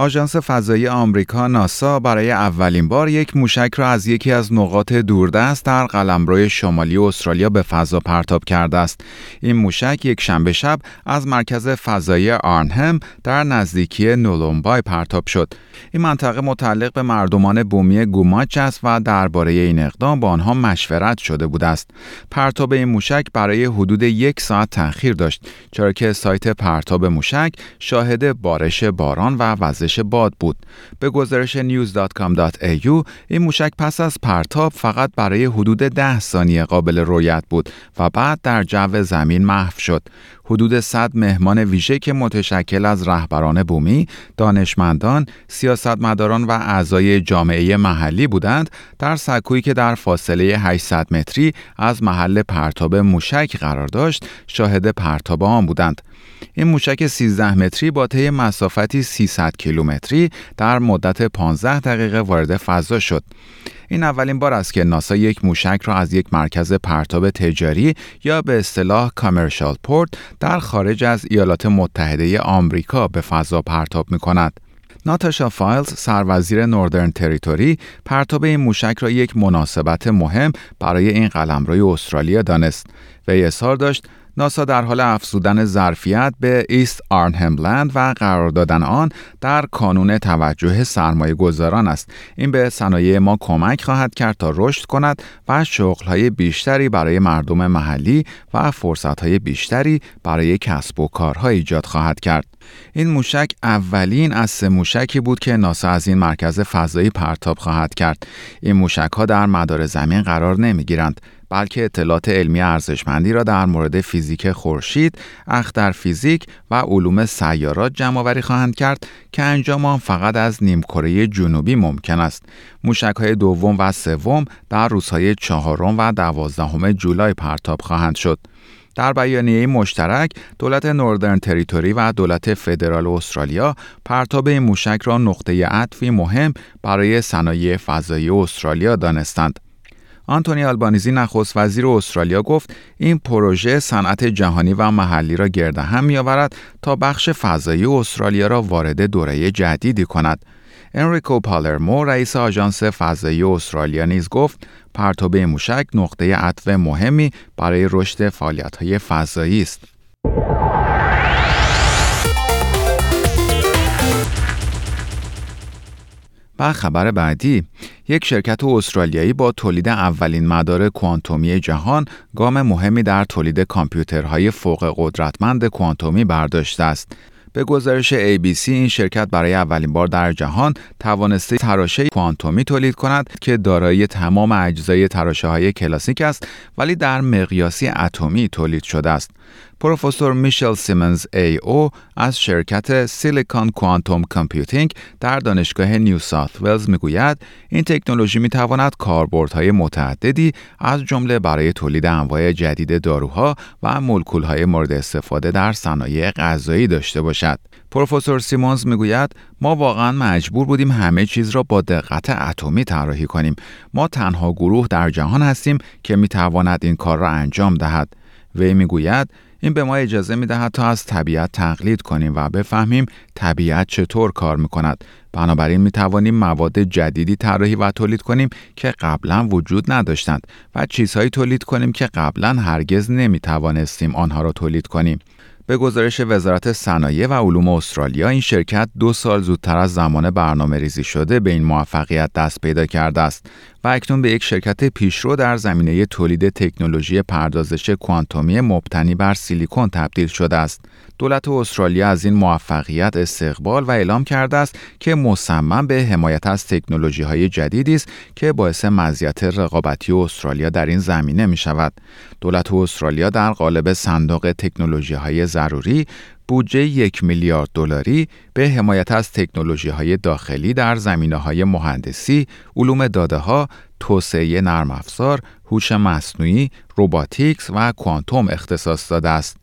آژانس فضایی آمریکا ناسا برای اولین بار یک موشک را از یکی از نقاط دوردست در قلمرو شمالی استرالیا به فضا پرتاب کرده است. این موشک یک شنبه شب از مرکز فضایی آرنهم در نزدیکی نولومبای پرتاب شد. این منطقه متعلق به مردمان بومی گوماچ است و درباره این اقدام با آنها مشورت شده بوده است. پرتاب این موشک برای حدود یک ساعت تأخیر داشت چرا که سایت پرتاب موشک شاهد بارش باران و وضع باد بود. به گزارش news.com.au این موشک پس از پرتاب فقط برای حدود ده ثانیه قابل رویت بود و بعد در جو زمین محو شد. حدود 100 مهمان ویژه که متشکل از رهبران بومی، دانشمندان، سیاستمداران و اعضای جامعه محلی بودند در سکویی که در فاصله 800 متری از محل پرتاب موشک قرار داشت، شاهد پرتاب آن بودند. این موشک 13 متری با طی مسافتی 300 کیلومتری در مدت 15 دقیقه وارد فضا شد. این اولین بار است که ناسا یک موشک را از یک مرکز پرتاب تجاری یا به اصطلاح commercial port در خارج از ایالات متحده آمریکا به فضا پرتاب می کند. ناتاشا فایلز سروزیر نوردرن تریتوری پرتاب این موشک را یک مناسبت مهم برای این قلمروی استرالیا دانست و اظهار داشت ناسا در حال افزودن ظرفیت به ایست آرنهملند و قرار دادن آن در کانون توجه سرمایه گذاران است. این به صنایع ما کمک خواهد کرد تا رشد کند و شغلهای بیشتری برای مردم محلی و فرصتهای بیشتری برای کسب و کارها ایجاد خواهد کرد. این موشک اولین از سه موشکی بود که ناسا از این مرکز فضایی پرتاب خواهد کرد. این موشک ها در مدار زمین قرار نمی گیرند. بلکه اطلاعات علمی ارزشمندی را در مورد فیزیک خورشید، اختر فیزیک و علوم سیارات جمع آوری خواهند کرد که انجام آن فقط از نیمکره جنوبی ممکن است. موشک های دوم و سوم در روزهای چهارم و دوازدهم جولای پرتاب خواهند شد. در بیانیه مشترک دولت نوردرن تریتوری و دولت فدرال استرالیا پرتاب این موشک را نقطه عطفی مهم برای صنایع فضایی استرالیا دانستند. آنتونی آلبانیزی نخست وزیر استرالیا گفت این پروژه صنعت جهانی و محلی را گرد هم میآورد تا بخش فضایی استرالیا را وارد دوره جدیدی کند. انریکو پالرمو رئیس آژانس فضایی استرالیا نیز گفت پرتاب موشک نقطه عطف مهمی برای رشد فعالیت‌های فضایی است. و خبر بعدی یک شرکت استرالیایی با تولید اولین مدار کوانتومی جهان گام مهمی در تولید کامپیوترهای فوق قدرتمند کوانتومی برداشته است. به گزارش ABC این شرکت برای اولین بار در جهان توانسته تراشه کوانتومی تولید کند که دارای تمام اجزای تراشه های کلاسیک است ولی در مقیاسی اتمی تولید شده است. پروفسور میشل سیمنز ای او از شرکت Silicon Quantum Computing در دانشگاه نیو ساوت ولز می‌گوید این تکنولوژی می تواند کاربردهای متعددی از جمله برای تولید انواع جدید داروها و مولکولهای مورد استفاده در صنایع غذایی داشته باشد. پروفسور سیمونز می‌گوید ما واقعا مجبور بودیم همه چیز را با دقت اتمی طراحی کنیم. ما تنها گروه در جهان هستیم که می تواند این کار را انجام دهد. وی می‌گوید این به ما اجازه می دهد تا از طبیعت تقلید کنیم و بفهمیم طبیعت چطور کار می کند. بنابراین می توانیم مواد جدیدی طراحی و تولید کنیم که قبلا وجود نداشتند و چیزهایی تولید کنیم که قبلا هرگز نمی توانستیم آنها را تولید کنیم. به گزارش وزارت صنایع و علوم استرالیا این شرکت دو سال زودتر از زمان برنامه ریزی شده به این موفقیت دست پیدا کرده است و اکنون به یک شرکت پیشرو در زمینه تولید تکنولوژی پردازش کوانتومی مبتنی بر سیلیکون تبدیل شده است. دولت استرالیا از این موفقیت استقبال و اعلام کرده است که مصمم به حمایت از تکنولوژی های جدیدی است که باعث مزیت رقابتی استرالیا در این زمینه می شود. دولت استرالیا در قالب صندوق تکنولوژی های ضروری بودجه یک میلیارد دلاری به حمایت از تکنولوژی های داخلی در زمینه های مهندسی، علوم داده ها، توسعه نرم افزار، هوش مصنوعی، روباتیکس و کوانتوم اختصاص داده است.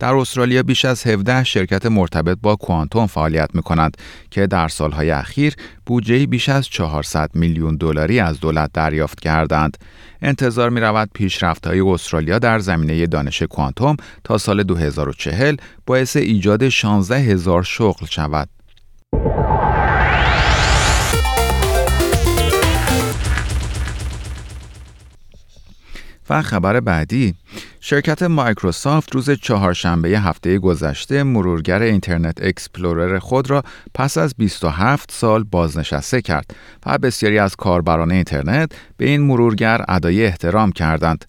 در استرالیا بیش از 17 شرکت مرتبط با کوانتوم فعالیت می کند که در سالهای اخیر بودجه بیش از 400 میلیون دلاری از دولت دریافت کردند. انتظار می رود پیشرفت های استرالیا در زمینه دانش کوانتوم تا سال 2040 باعث ایجاد 16 هزار شغل شود. و خبر بعدی شرکت مایکروسافت روز چهارشنبه هفته گذشته مرورگر اینترنت اکسپلورر خود را پس از 27 سال بازنشسته کرد و بسیاری از کاربران اینترنت به این مرورگر ادای احترام کردند.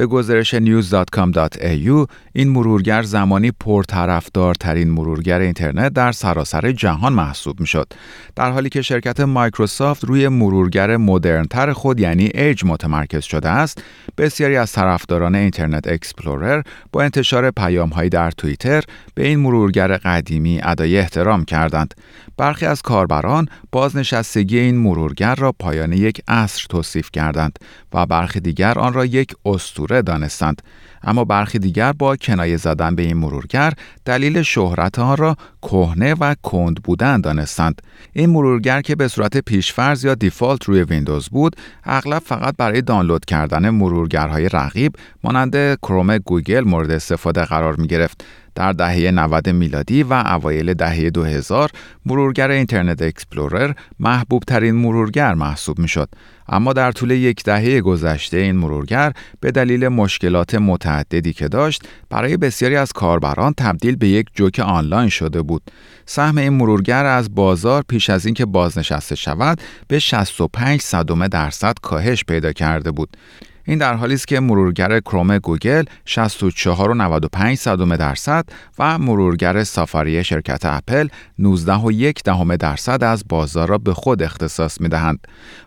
به گزارش news.com.au این مرورگر زمانی پرطرفدارترین مرورگر اینترنت در سراسر جهان محسوب می شد در حالی که شرکت مایکروسافت روی مرورگر مدرنتر خود یعنی ایج متمرکز شده است بسیاری از طرفداران اینترنت اکسپلورر با انتشار پیامهایی در توییتر به این مرورگر قدیمی ادای احترام کردند. برخی از کاربران بازنشستگی این مرورگر را پایان یک عصر توصیف کردند و برخی دیگر آن را یک اسطوره دانستند. اما برخی دیگر با کنایه زدن به این مرورگر دلیل شهرت آن را کهنه و کند بودن دانستند این مرورگر که به صورت پیشفرض یا default روی ویندوز بود اغلب فقط برای دانلود کردن مرورگرهای رقیب مانند کروم گوگل مورد استفاده قرار می گرفت در دهه 90 میلادی و اوایل دهه 2000 مرورگر اینترنت اکسپلورر محبوب ترین مرورگر محسوب می شد. اما در طول یک دهه گذشته این مرورگر به دلیل مشکلات متعددی که داشت برای بسیاری از کاربران تبدیل به یک جوک آنلاین شده بود. سهم این مرورگر از بازار پیش از اینکه بازنشسته شود به 65 صدم درصد کاهش پیدا کرده بود. این در حالی است که مرورگر کروم گوگل 64.95 درصد و مرورگر سافاری شرکت اپل 19.1 دهم درصد از بازار را به خود اختصاص می دهند.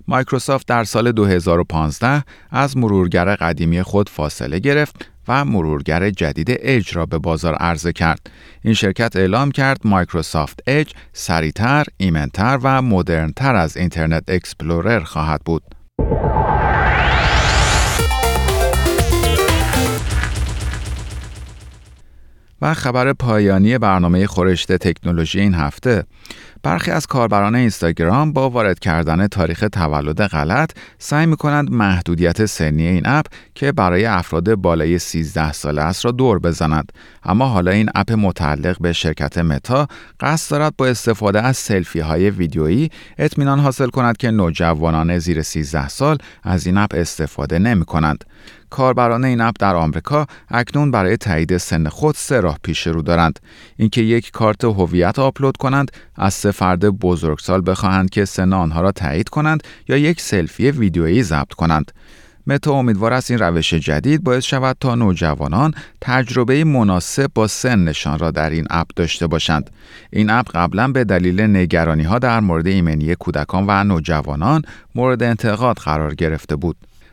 مایکروسافت در سال 2015 از مرورگر قدیمی خود فاصله گرفت و مرورگر جدید اج را به بازار عرضه کرد. این شرکت اعلام کرد مایکروسافت اج سریعتر، ایمنتر و مدرنتر از اینترنت اکسپلورر خواهد بود. و خبر پایانی برنامه خورشت تکنولوژی این هفته برخی از کاربران اینستاگرام با وارد کردن تاریخ تولد غلط سعی می کنند محدودیت سنی این اپ که برای افراد بالای 13 ساله است را دور بزنند. اما حالا این اپ متعلق به شرکت متا قصد دارد با استفاده از سلفی های ویدیویی اطمینان حاصل کند که نوجوانان زیر 13 سال از این اپ استفاده نمی کنند کاربران این اپ در آمریکا اکنون برای تایید سن خود سه راه پیش رو دارند اینکه یک کارت هویت آپلود کنند از سه فرد بزرگسال بخواهند که سن آنها را تایید کنند یا یک سلفی ویدیویی ضبط کنند متا امیدوار است این روش جدید باعث شود تا نوجوانان تجربه مناسب با سنشان را در این اپ داشته باشند. این اپ قبلا به دلیل نگرانی ها در مورد ایمنی کودکان و نوجوانان مورد انتقاد قرار گرفته بود.